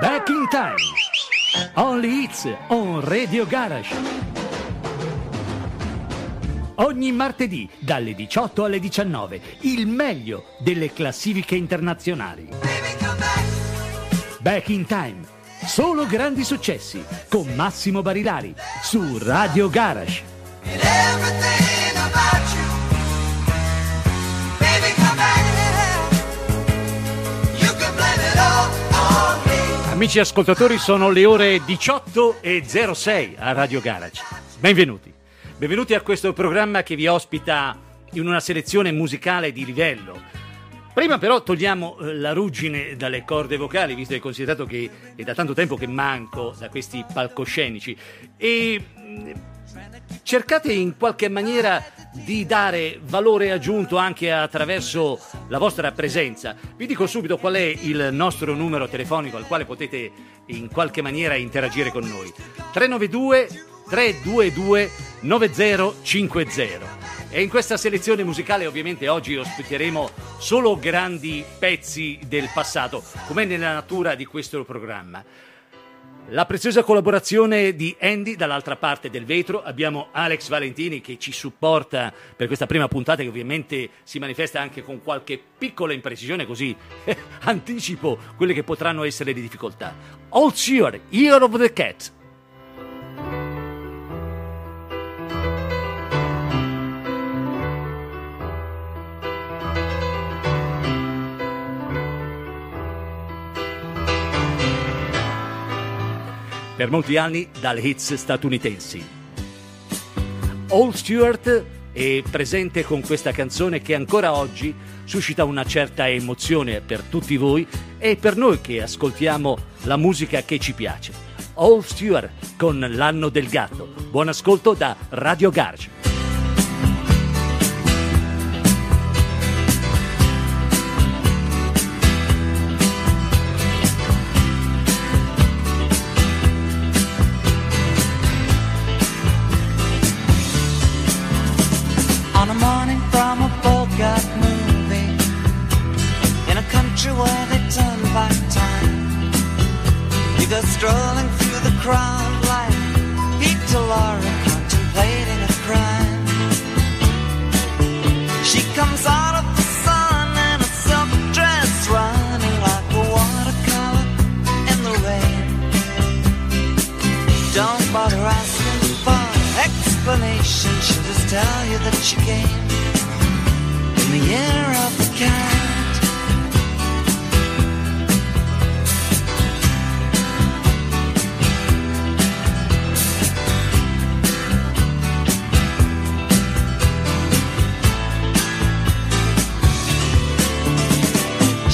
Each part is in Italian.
Back in time. Only hits on Radio Garage. Ogni martedì dalle 18 alle 19 il meglio delle classifiche internazionali. Back in time. Solo grandi successi con Massimo Barilari su Radio Garage. Amici ascoltatori, sono le ore 18 e 06 a Radio Garage. Benvenuti. Benvenuti a questo programma che vi ospita in una selezione musicale di livello. Prima però togliamo eh, la ruggine dalle corde vocali, visto e considerato che è da tanto tempo che manco da questi palcoscenici e mm, cercate in qualche maniera di dare valore aggiunto anche attraverso la vostra presenza. Vi dico subito qual è il nostro numero telefonico al quale potete in qualche maniera interagire con noi. 392 322 9050. E in questa selezione musicale ovviamente oggi ospiteremo solo grandi pezzi del passato, come nella natura di questo programma. La preziosa collaborazione di Andy dall'altra parte del vetro, abbiamo Alex Valentini che ci supporta per questa prima puntata che ovviamente si manifesta anche con qualche piccola imprecisione così anticipo quelle che potranno essere le difficoltà. All Cheer, Year of the Cat. Per molti anni dalle hits statunitensi. Old Stewart è presente con questa canzone che ancora oggi suscita una certa emozione per tutti voi e per noi che ascoltiamo la musica che ci piace. Old Stewart con l'anno del gatto. Buon ascolto da Radio Garage. Tell you that she came in the year of the cat.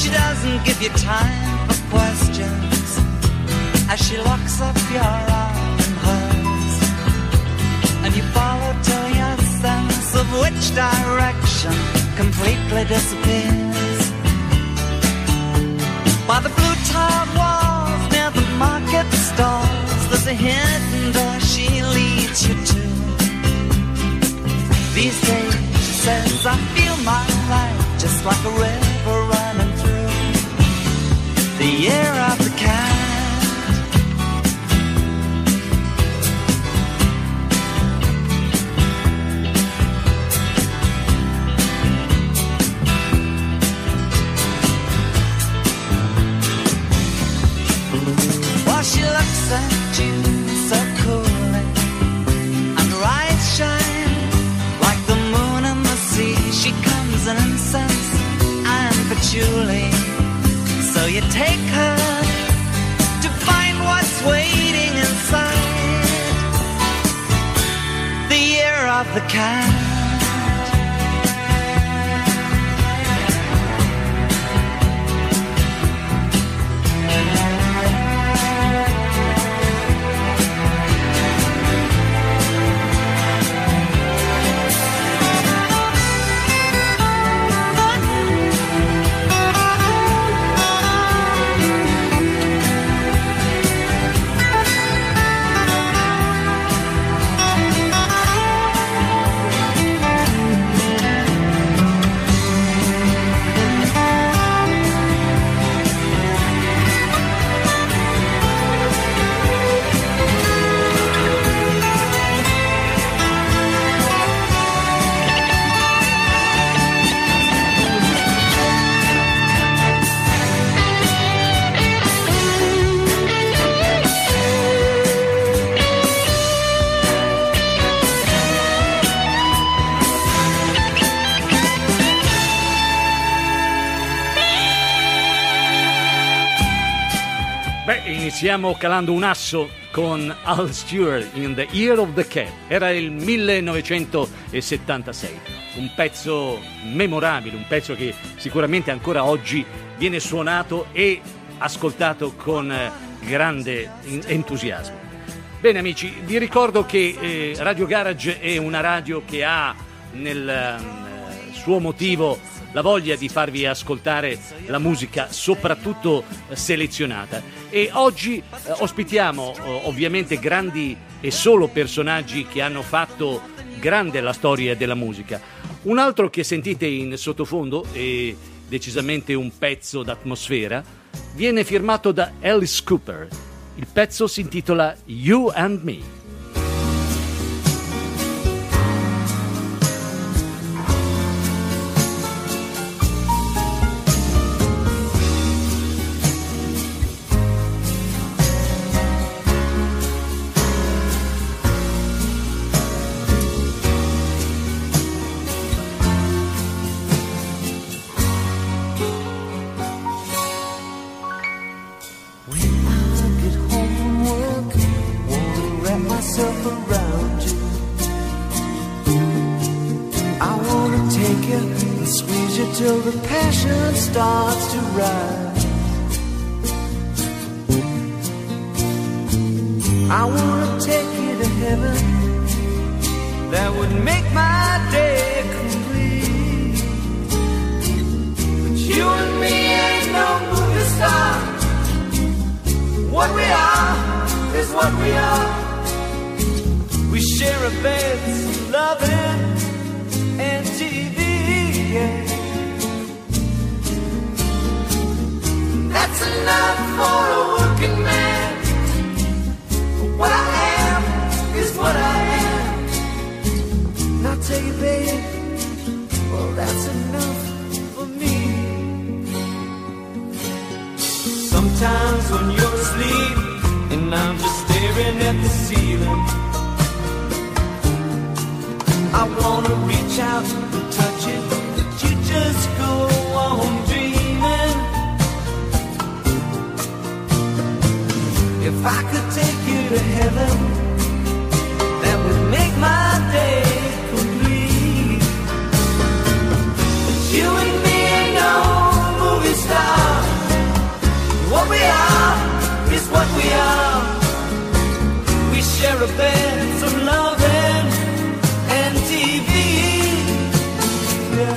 She doesn't give you time for questions as she locks which direction completely disappears. By the blue tiled walls near the market stalls, there's a hidden iniziamo calando un asso con Al Stewart in The Year of the Cat. Era il 1976, un pezzo memorabile, un pezzo che sicuramente ancora oggi viene suonato e ascoltato con eh, grande entusiasmo. Bene amici, vi ricordo che eh, Radio Garage è una radio che ha nel eh, suo motivo la voglia di farvi ascoltare la musica soprattutto eh, selezionata e oggi eh, ospitiamo eh, ovviamente grandi e solo personaggi che hanno fatto grande la storia della musica. Un altro che sentite in sottofondo è decisamente un pezzo d'atmosfera, viene firmato da Alice Cooper. Il pezzo si intitola You and Me. what we are. We share a bed, loving, and TV. Yeah. That's enough for a working man. What I am is what I am. and I tell you, babe, well, that's enough for me. Sometimes when you're asleep, and I'm just staring at the ceiling. I wanna reach out and touch it, but you just go on dreaming. If I could take you to heaven, that would make my day complete. But you a bed, some loving, and TV. Yeah.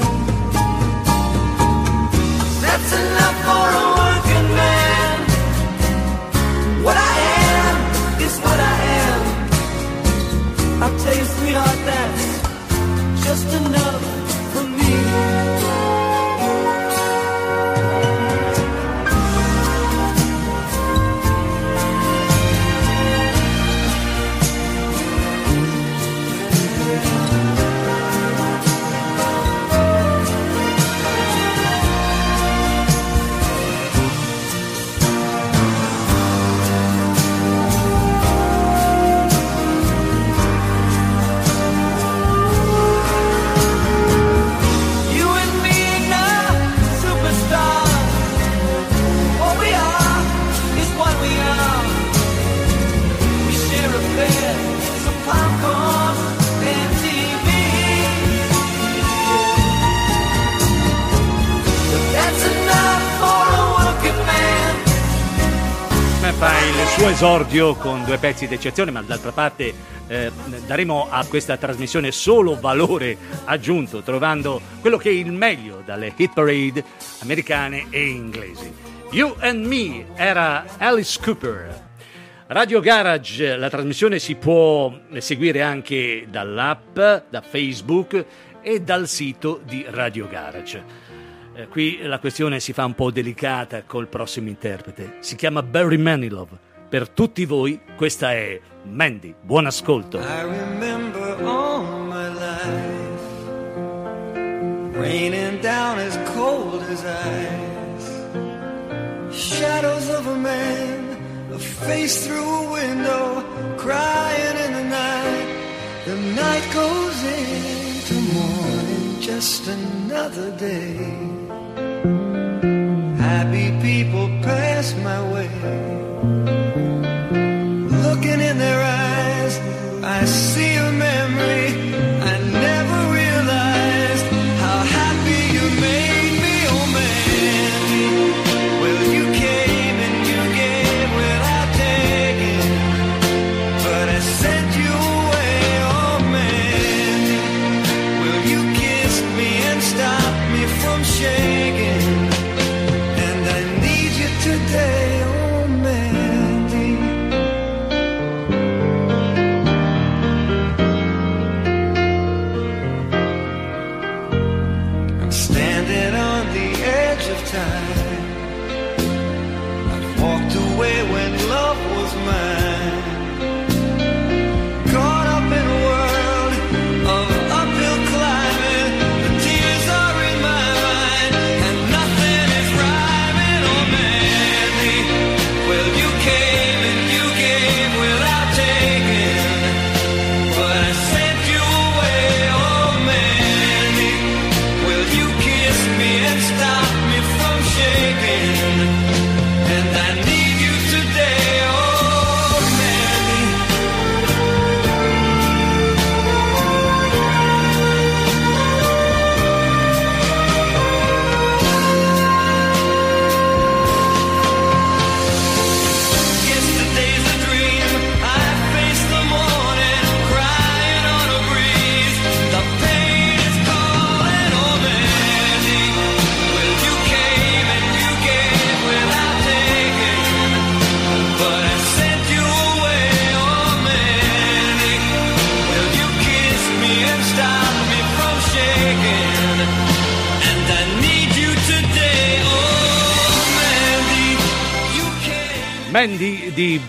That's enough for a. esordio con due pezzi d'eccezione, ma d'altra parte eh, daremo a questa trasmissione solo valore aggiunto, trovando quello che è il meglio dalle hit parade americane e inglesi. You and Me era Alice Cooper. Radio Garage, la trasmissione si può seguire anche dall'app, da Facebook e dal sito di Radio Garage. Eh, qui la questione si fa un po' delicata col prossimo interprete. Si chiama Barry Manilow. Per tutti voi questa è Mandy. Buon ascolto. I remember all my life Raining down as cold as ice Shadows of a man A face through a window Crying in the night The night goes into morning Just another day Happy people pass my way in their eyes. I see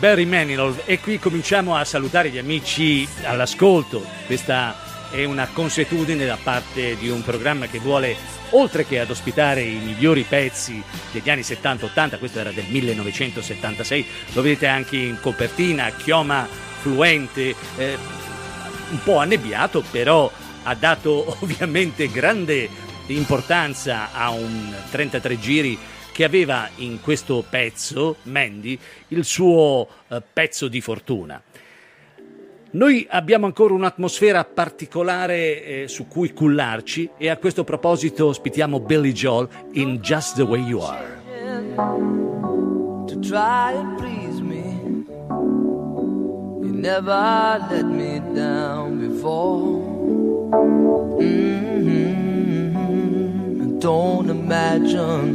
Barry Manilow e qui cominciamo a salutare gli amici all'ascolto. Questa è una consuetudine da parte di un programma che vuole, oltre che ad ospitare i migliori pezzi degli anni 70-80, questo era del 1976, lo vedete anche in copertina, chioma fluente, eh, un po' annebbiato, però ha dato ovviamente grande importanza a un 33 giri che aveva in questo pezzo, Mandy, il suo eh, pezzo di fortuna. Noi abbiamo ancora un'atmosfera particolare eh, su cui cullarci e a questo proposito ospitiamo Billy Joel in Just the Way You Are. to try and please me. You never let me down before. Mhm. Don't imagine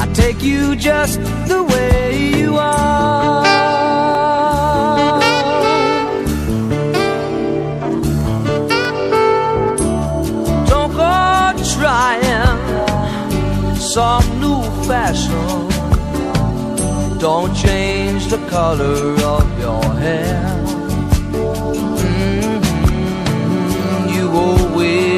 I take you just the way you are. Don't go trying some new fashion. Don't change the color of your hair. Mhm. You always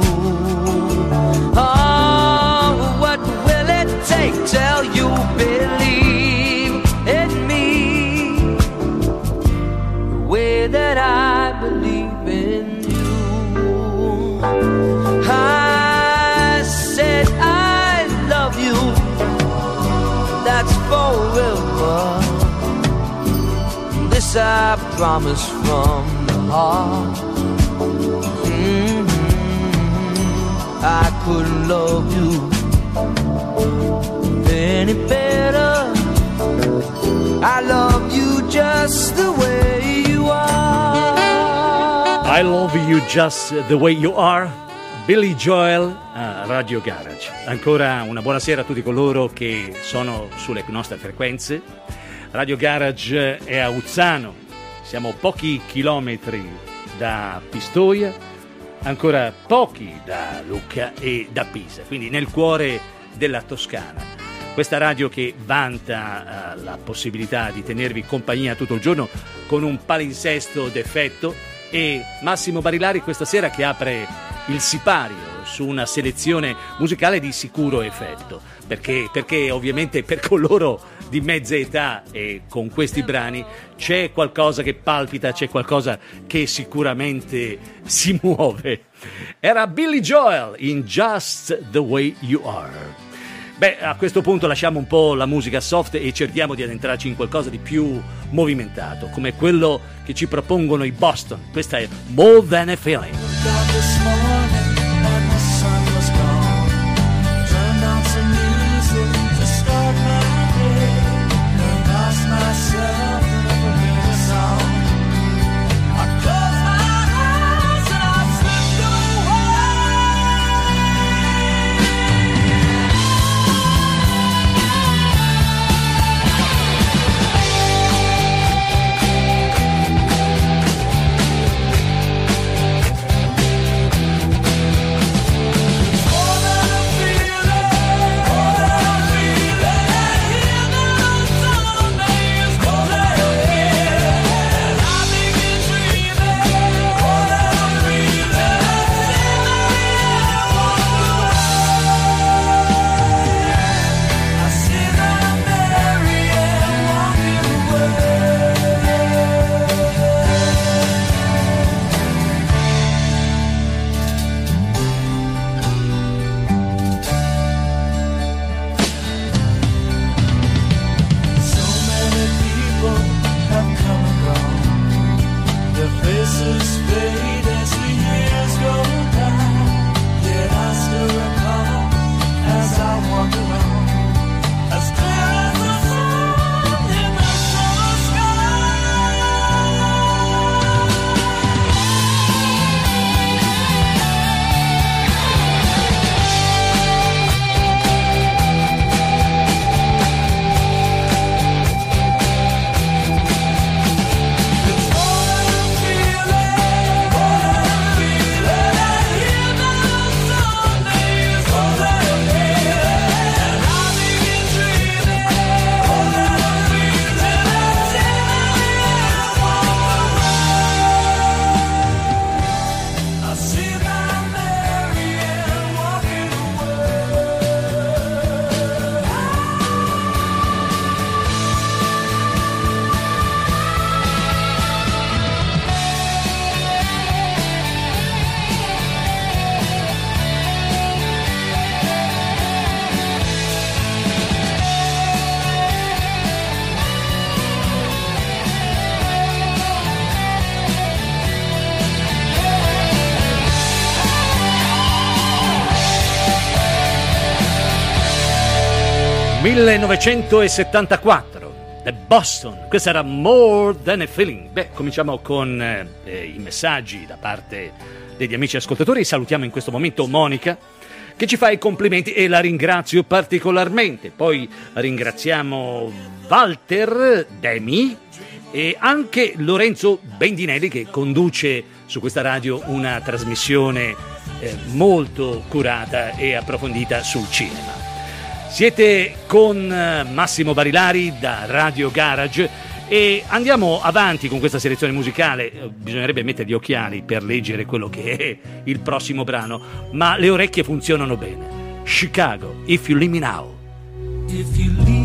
Take till you believe in me? The way that I believe in you. I said I love you. That's forever. This I promise from the heart. Mhm. I couldn't love you any better. I love you just the way you are. I love you just the way you are. Billy Joel a Radio Garage. Ancora una buonasera a tutti coloro che sono sulle nostre frequenze. Radio Garage è a Uzzano, siamo pochi chilometri da Pistoia, ancora pochi da Lucca e da Pisa, quindi nel cuore della Toscana. Questa radio che vanta eh, la possibilità di tenervi compagnia tutto il giorno con un palinsesto d'effetto e Massimo Barilari questa sera che apre il sipario su una selezione musicale di sicuro effetto, perché, perché ovviamente per coloro di mezza età e con questi brani c'è qualcosa che palpita, c'è qualcosa che sicuramente si muove. Era Billy Joel in Just the Way You Are. Beh, a questo punto lasciamo un po' la musica soft e cerchiamo di addentrarci in qualcosa di più movimentato, come quello che ci propongono i Boston. Questa è More Than a Feeling. 1974, The Boston, questa era More Than a Feeling. Beh, cominciamo con eh, i messaggi da parte degli amici ascoltatori. Salutiamo in questo momento Monica che ci fa i complimenti e la ringrazio particolarmente. Poi ringraziamo Walter Demi e anche Lorenzo Bendinelli che conduce su questa radio una trasmissione eh, molto curata e approfondita sul cinema. Siete con eh, Massimo Barilari da Radio Garage e andiamo avanti con questa selezione musicale. Eh, Bisognerebbe mettere gli occhiali per leggere quello che è il prossimo brano, ma le orecchie funzionano bene. Chicago, If You Leave Me Now. If you leave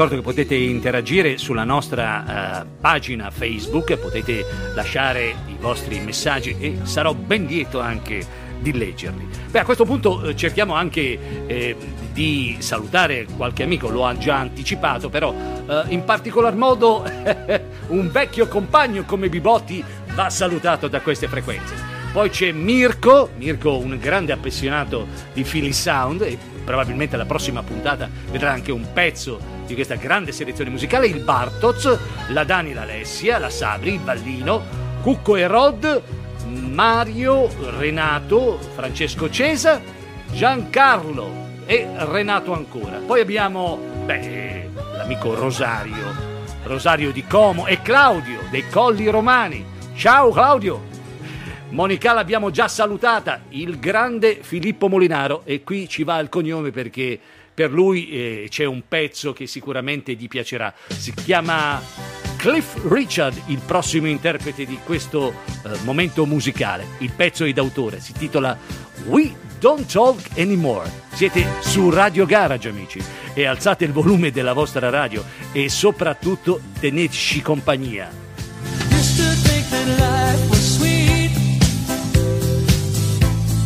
ricordo che potete interagire sulla nostra eh, pagina Facebook, potete lasciare i vostri messaggi e sarò ben lieto anche di leggerli. Beh, a questo punto eh, cerchiamo anche eh, di salutare qualche amico, lo ha già anticipato, però eh, in particolar modo un vecchio compagno come Bibotti va salutato da queste frequenze. Poi c'è Mirko, Mirko un grande appassionato di Philly Sound e probabilmente la prossima puntata vedrà anche un pezzo di questa grande selezione musicale, il Bartoz, la Dani, l'Alessia, la Sabri, il Ballino, Cucco e Rod, Mario, Renato, Francesco Cesa, Giancarlo e Renato ancora. Poi abbiamo, beh, l'amico Rosario, Rosario di Como e Claudio dei Colli Romani. Ciao Claudio! Monica l'abbiamo già salutata, il grande Filippo Molinaro e qui ci va il cognome perché per lui eh, c'è un pezzo che sicuramente gli piacerà. Si chiama Cliff Richard, il prossimo interprete di questo eh, momento musicale. Il pezzo è d'autore, si titola We Don't Talk Anymore. Siete su Radio Garage, amici, e alzate il volume della vostra radio e soprattutto teneteci compagnia.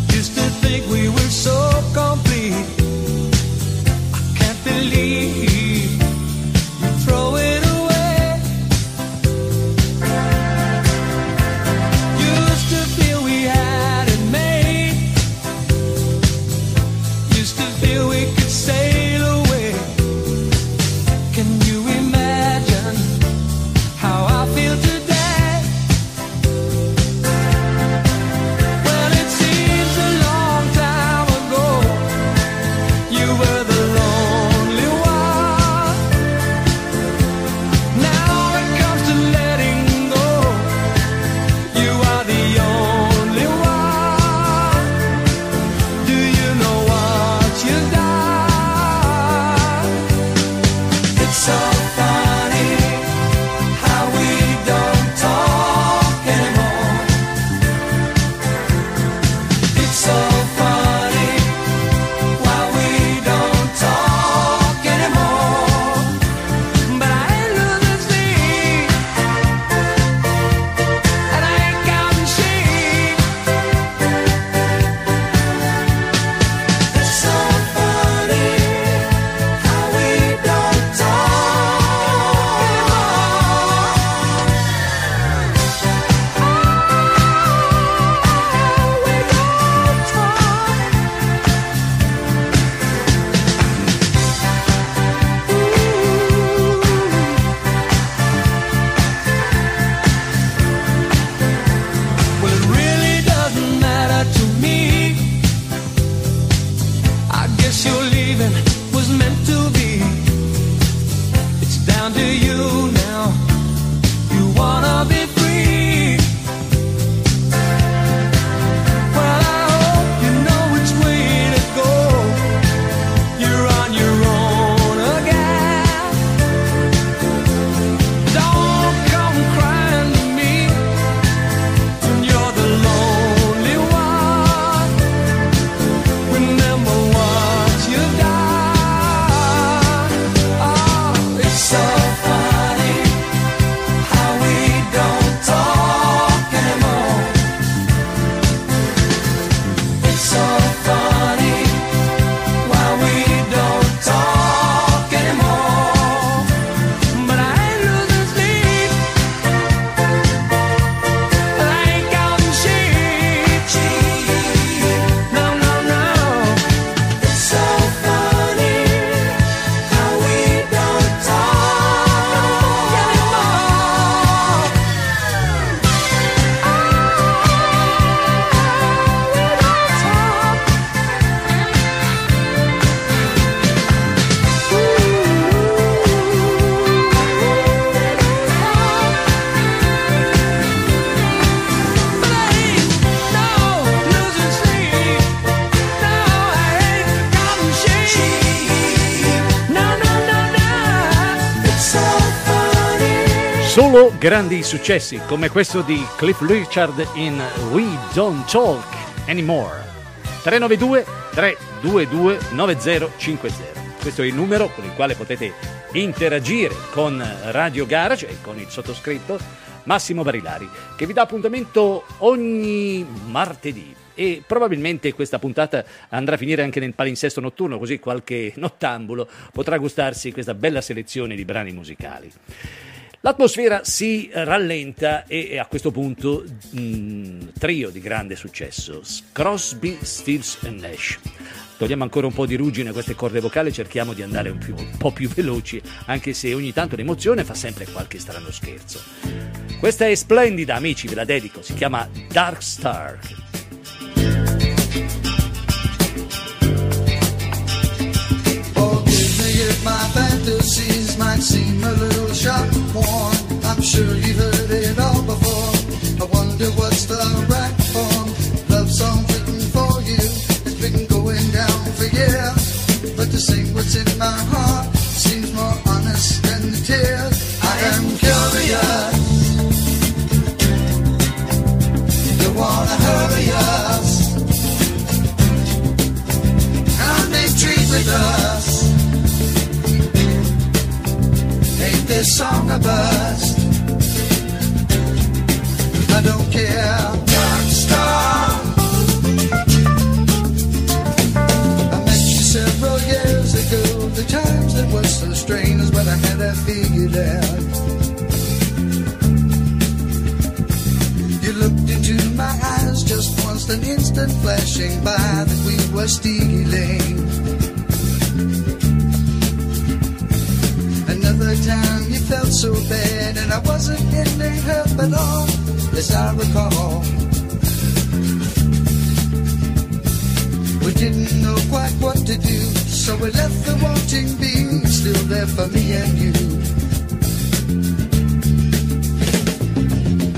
Used to think we were so complete. Believe. You throw it So. Grandi successi come questo di Cliff Richard in We Don't Talk Anymore. 392 322 9050. questo è il numero con il quale potete interagire con Radio Garage e con il sottoscritto Massimo Barilari, che vi dà appuntamento ogni martedì. E probabilmente questa puntata andrà a finire anche nel palinsesto notturno, così qualche nottambulo potrà gustarsi questa bella selezione di brani musicali. L'atmosfera si rallenta e a questo punto mh, trio di grande successo, Crosby, Stills e Nash. Togliamo ancora un po' di ruggine a queste corde vocali, cerchiamo di andare un, più- un po' più veloci, anche se ogni tanto l'emozione fa sempre qualche strano scherzo. Questa è splendida, amici, ve la dedico, si chiama Dark Star. Forgive might seem a little sharp and worn. I'm sure you've heard it all before. I wonder what's the right form. Don't care. Dark star. I met you several years ago. The times that were so strange is when I had that feeling. There You looked into my eyes just once, an instant flashing by that we were stealing. Another time you felt so bad, and I wasn't getting hurt at all, as I recall. We didn't know quite what to do, so we left the wanting being still there for me and you.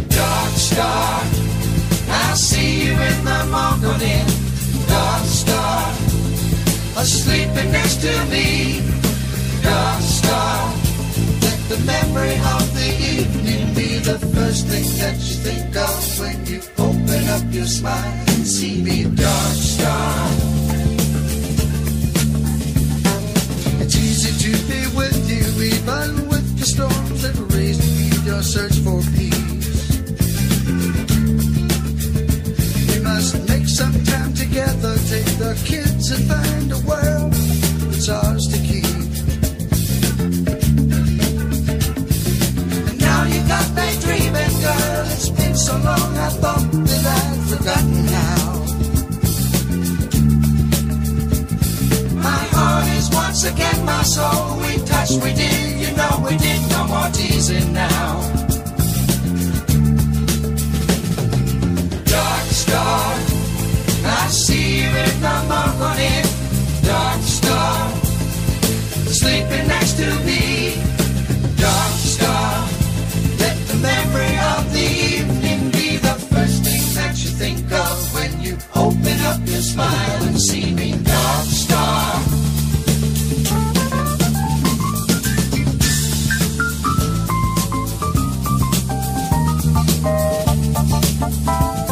Dark star, I see you in the morning. Dark star, sleeping next to me. Dark star, let the memory of the evening be the first thing that you think of when you open up your smile and see me. Dark star. It's easy to be with you, even with the storms that raise your search for peace. We must make some time together, take the kids soul. We touched, we did, you know we did. No more teasing now. Dark star, I see you in the morning. Dark star, sleeping next to me. Dark star, let the memory of the evening be the first thing that you think of when you open up your smile and see me.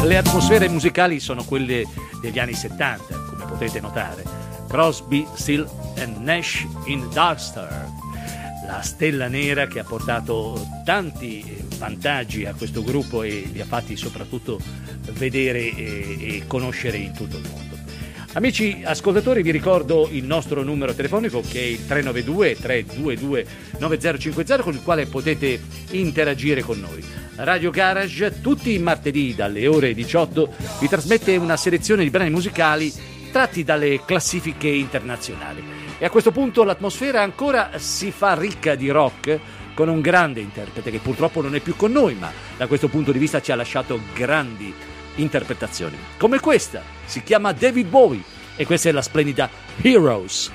Le atmosfere musicali sono quelle degli anni 70, come potete notare. Crosby, Still and Nash in Dark Star. La stella nera che ha portato tanti vantaggi a questo gruppo e li ha fatti soprattutto vedere e conoscere in tutto il mondo. Amici ascoltatori, vi ricordo il nostro numero telefonico che è il 392 322 9050 con il quale potete interagire con noi. Radio Garage tutti i martedì dalle ore 18 vi trasmette una selezione di brani musicali tratti dalle classifiche internazionali. E a questo punto l'atmosfera ancora si fa ricca di rock con un grande interprete che purtroppo non è più con noi, ma da questo punto di vista ci ha lasciato grandi interpretazioni. Come questa, si chiama David Bowie e questa è la splendida Heroes.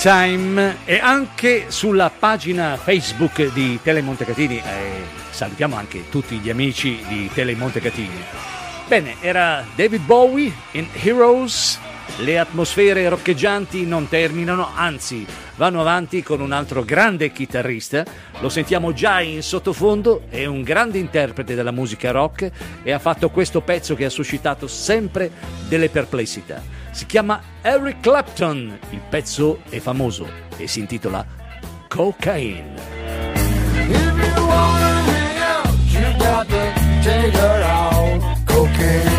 Time e anche sulla pagina Facebook di Tele Montecatini. eh, salutiamo anche tutti gli amici di Tele Montecatini. Bene, era David Bowie in Heroes. Le atmosfere roccheggianti non terminano, anzi vanno avanti con un altro grande chitarrista. Lo sentiamo già in sottofondo, è un grande interprete della musica rock e ha fatto questo pezzo che ha suscitato sempre delle perplessità. Si chiama Eric Clapton, il pezzo è famoso e si intitola Cocaine. If you wanna hang out, you got to take her out. Cocaine.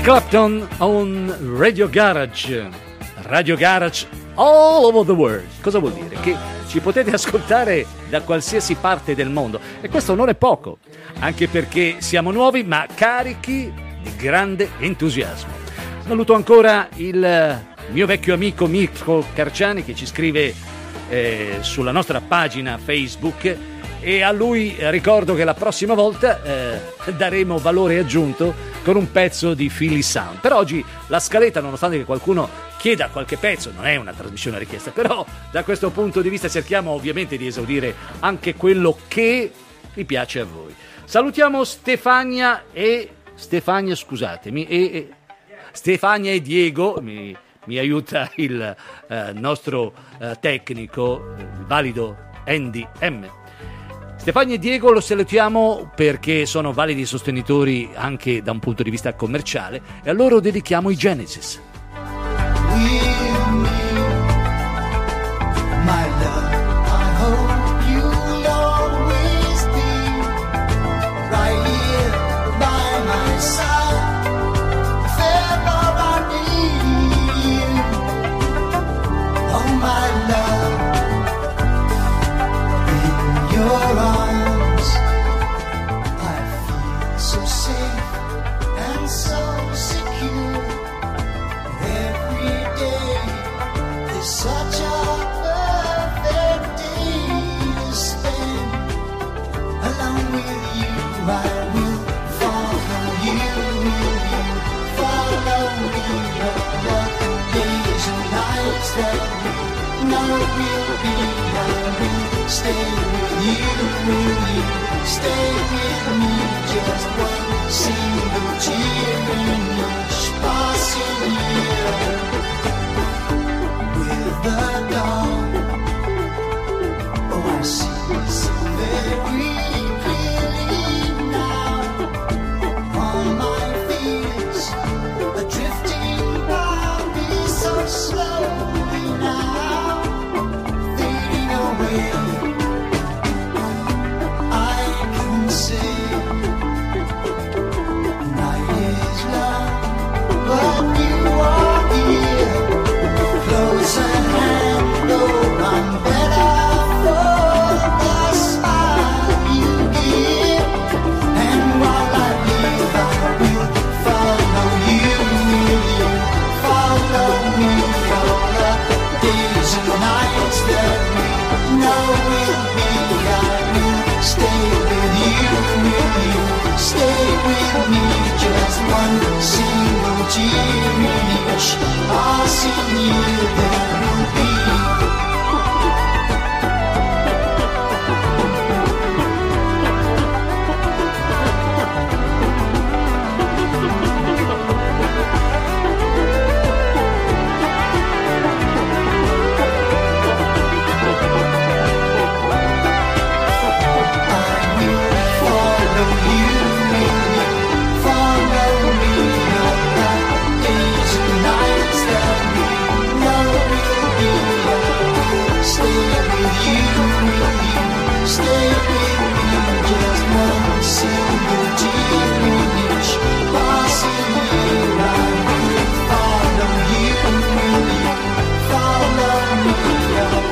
Eric Clapton on Radio Garage. Radio Garage all over the world. Cosa vuol dire? Che ci potete ascoltare da qualsiasi parte del mondo e questo non è poco, anche perché siamo nuovi ma carichi di grande entusiasmo. Saluto ancora il mio vecchio amico Mirko Carciani che ci scrive eh, sulla nostra pagina Facebook e a lui eh, ricordo che la prossima volta eh, daremo valore aggiunto con un pezzo di Philly Sound. Per oggi la scaletta, nonostante che qualcuno chieda qualche pezzo, non è una trasmissione richiesta, però da questo punto di vista cerchiamo ovviamente di esaudire anche quello che vi piace a voi. Salutiamo Stefania e Stefania, scusatemi, e, e- Stefania e Diego, mi, mi aiuta il eh, nostro eh, tecnico, il valido Andy M. Stefania e Diego lo salutiamo perché sono validi sostenitori anche da un punto di vista commerciale e a loro dedichiamo i Genesis. Stay with you, will you stay with me? Just one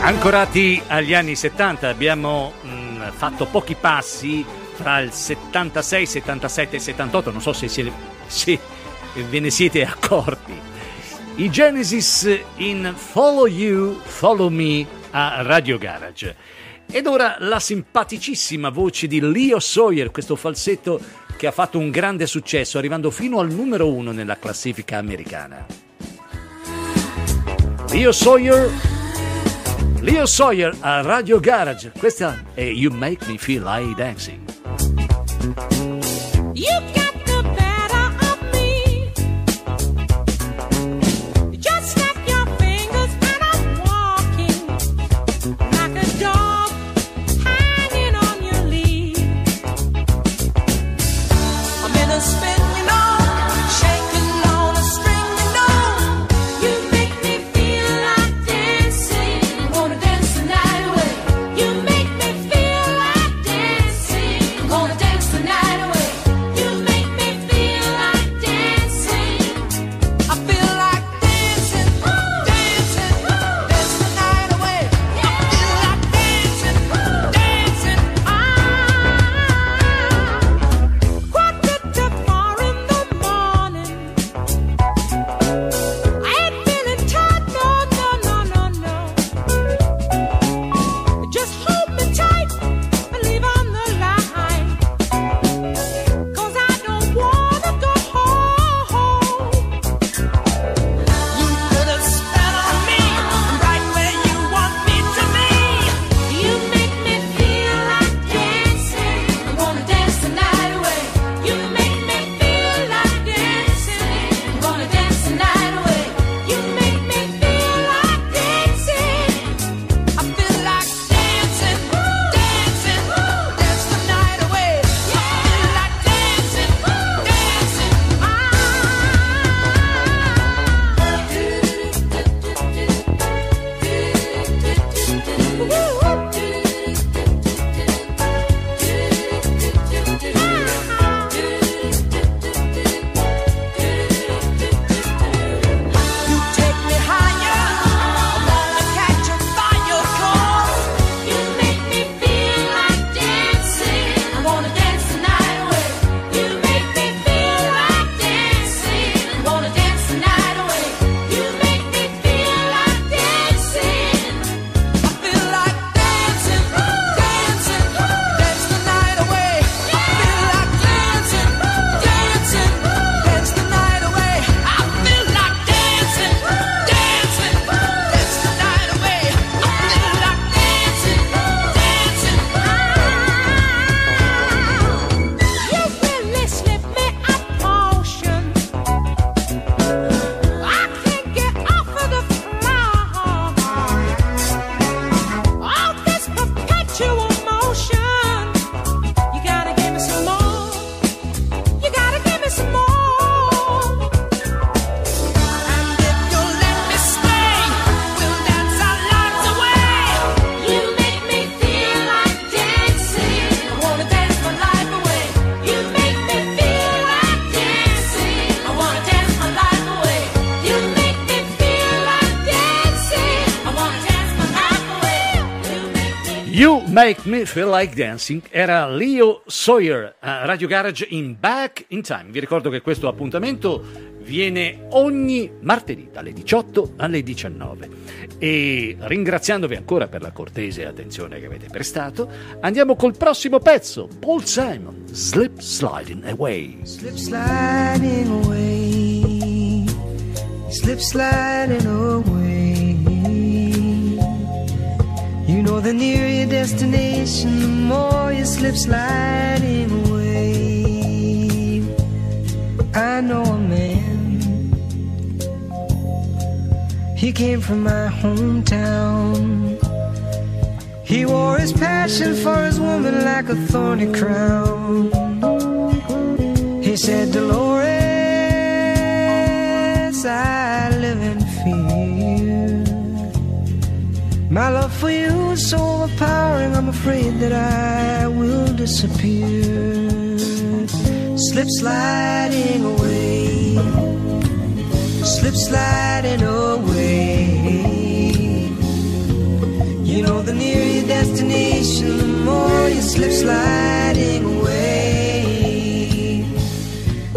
Ancorati agli anni 70 abbiamo mh, fatto pochi passi fra il 76, 77 e 78, non so se, se- se ve ne siete accorti. I Genesis in Follow You, Follow Me a Radio Garage. Ed ora la simpaticissima voce di Leo Sawyer, questo falsetto che ha fatto un grande successo, arrivando fino al numero uno nella classifica americana. Leo Sawyer Leo Sawyer a Radio Garage. Questa è You Make Me Feel Like Dancing. Make Me Feel Like Dancing era Leo Sawyer a Radio Garage in Back in Time. Vi ricordo che questo appuntamento viene ogni martedì dalle 18 alle 19 e ringraziandovi ancora per la cortese attenzione che avete prestato, andiamo col prossimo pezzo, Paul Simon, Slip Sliding Away. Slip sliding away, slip sliding away. The nearer your destination, the more you slip sliding away. I know a man, he came from my hometown. He wore his passion for his woman like a thorny crown. He said, Dolores, I live in fear. My love for you is so overpowering, I'm afraid that I will disappear. Slip sliding away, slip sliding away. You know, the nearer your destination, the more you slip sliding away.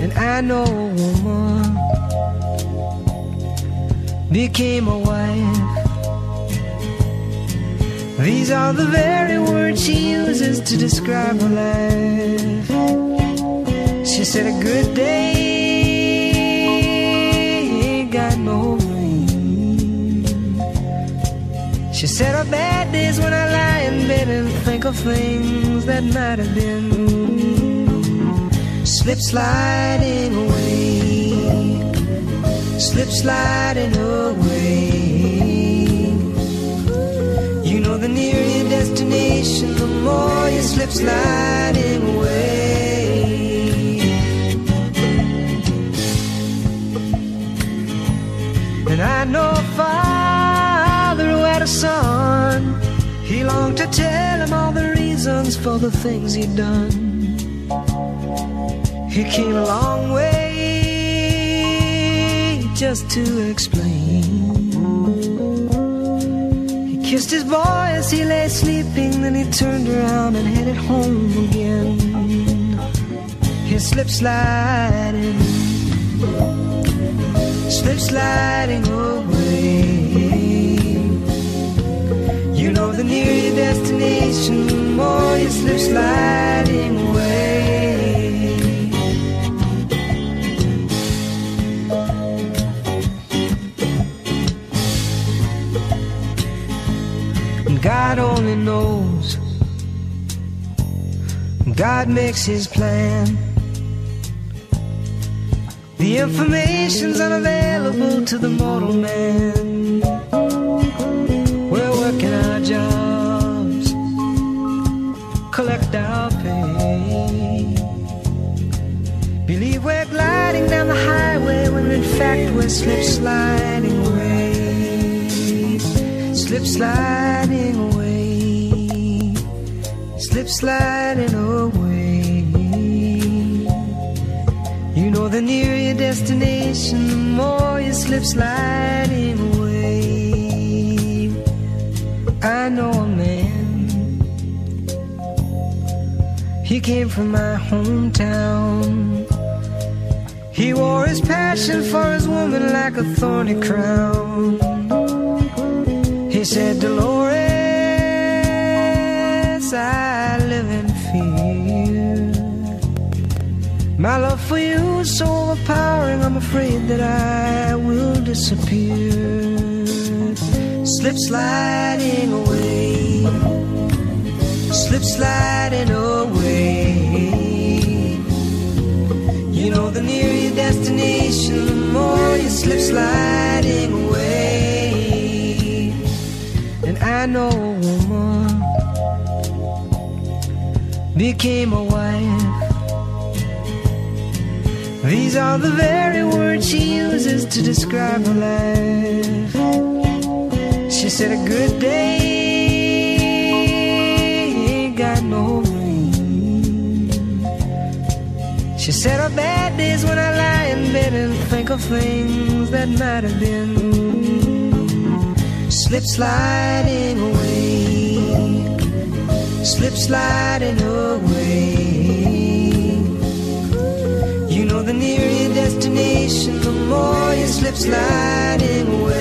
And I know a woman became a wife. These are the very words she uses to describe her life. She said, A good day got no rain. She said, A bad day's when I lie in bed and think of things that might have been. Slip sliding away, slip sliding away. Destination, the more you slip sliding away. And I know a father who had a son. He longed to tell him all the reasons for the things he'd done. He came a long way just to explain. Kissed his boy as he lay sleeping, then he turned around and headed home again. His slip sliding, slip sliding away. You know, the nearer your destination, the more you slip sliding away. God only knows. God makes his plan. The information's unavailable to the mortal man. We're working our jobs, collect our pay. Believe we're gliding down the highway when in fact we're slip sliding away. Slip sliding away. Sliding away. You know, the nearer your destination, the more you slip sliding away. I know a man, he came from my hometown. He wore his passion for his woman like a thorny crown. He said, Dolores, I My love for you is so overpowering, I'm afraid that I will disappear. Slip sliding away, slip sliding away. You know, the nearer your destination, the more you slip sliding away. And I know a woman became a wife. These are the very words she uses to describe her life. She said, A good day got no rain. She said, A bad day's when I lie in bed and think of things that might have been. Slip sliding away, slip sliding away. Slip sliding away.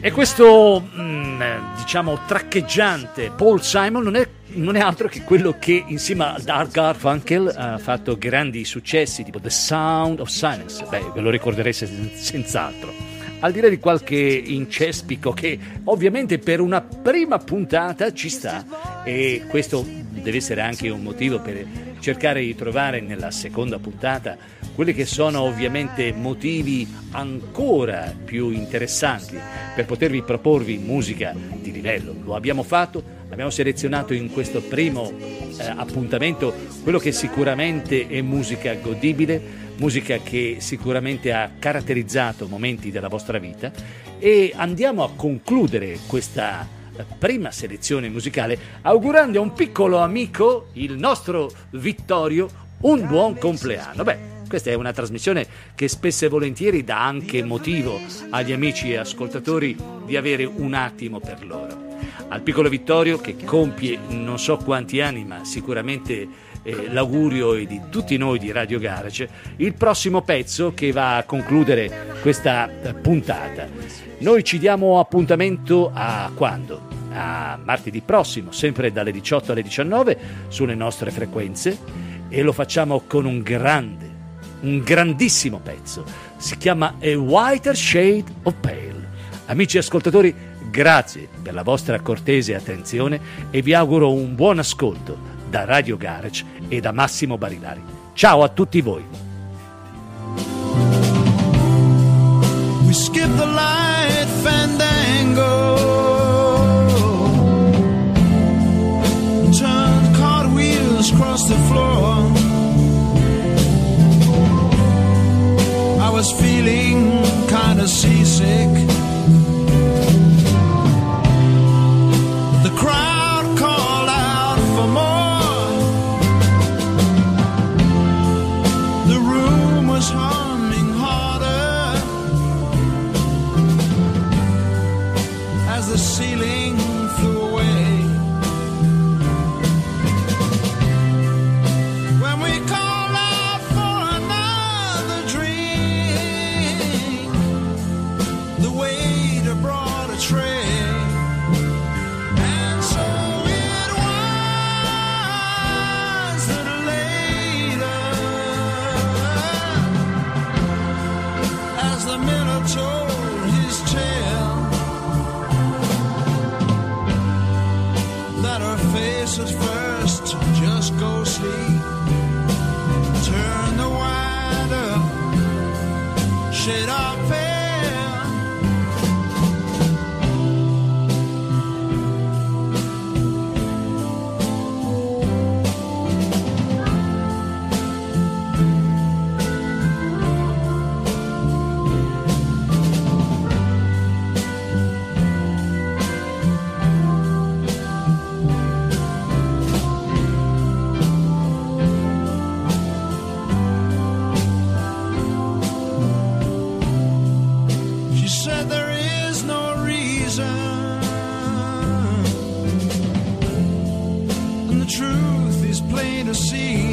E questo, mm, diciamo, traccheggiante Paul Simon non è, non è altro che quello che insieme ad Art Garfunkel ha fatto grandi successi, tipo The Sound of Silence. Beh, ve lo ricorderete sen- senz'altro. Al di là di qualche incespico che ovviamente per una prima puntata ci sta e questo deve essere anche un motivo per cercare di trovare nella seconda puntata quelli che sono ovviamente motivi ancora più interessanti per potervi proporvi musica di livello. Lo abbiamo fatto, abbiamo selezionato in questo primo eh, appuntamento quello che sicuramente è musica godibile, musica che sicuramente ha caratterizzato momenti della vostra vita e andiamo a concludere questa eh, prima selezione musicale augurando a un piccolo amico, il nostro Vittorio, un buon compleanno. Beh, questa è una trasmissione che spesso e volentieri dà anche motivo agli amici e ascoltatori di avere un attimo per loro. Al piccolo Vittorio che compie non so quanti anni, ma sicuramente eh, l'augurio di tutti noi di Radio Garage, il prossimo pezzo che va a concludere questa eh, puntata. Noi ci diamo appuntamento a quando? A martedì prossimo, sempre dalle 18 alle 19 sulle nostre frequenze e lo facciamo con un grande un grandissimo pezzo. Si chiama A Whiter Shade of Pale. Amici ascoltatori, grazie per la vostra cortese attenzione e vi auguro un buon ascolto da Radio Garage e da Massimo Barilari. Ciao a tutti voi. Said there is no reason, and the truth is plain to see.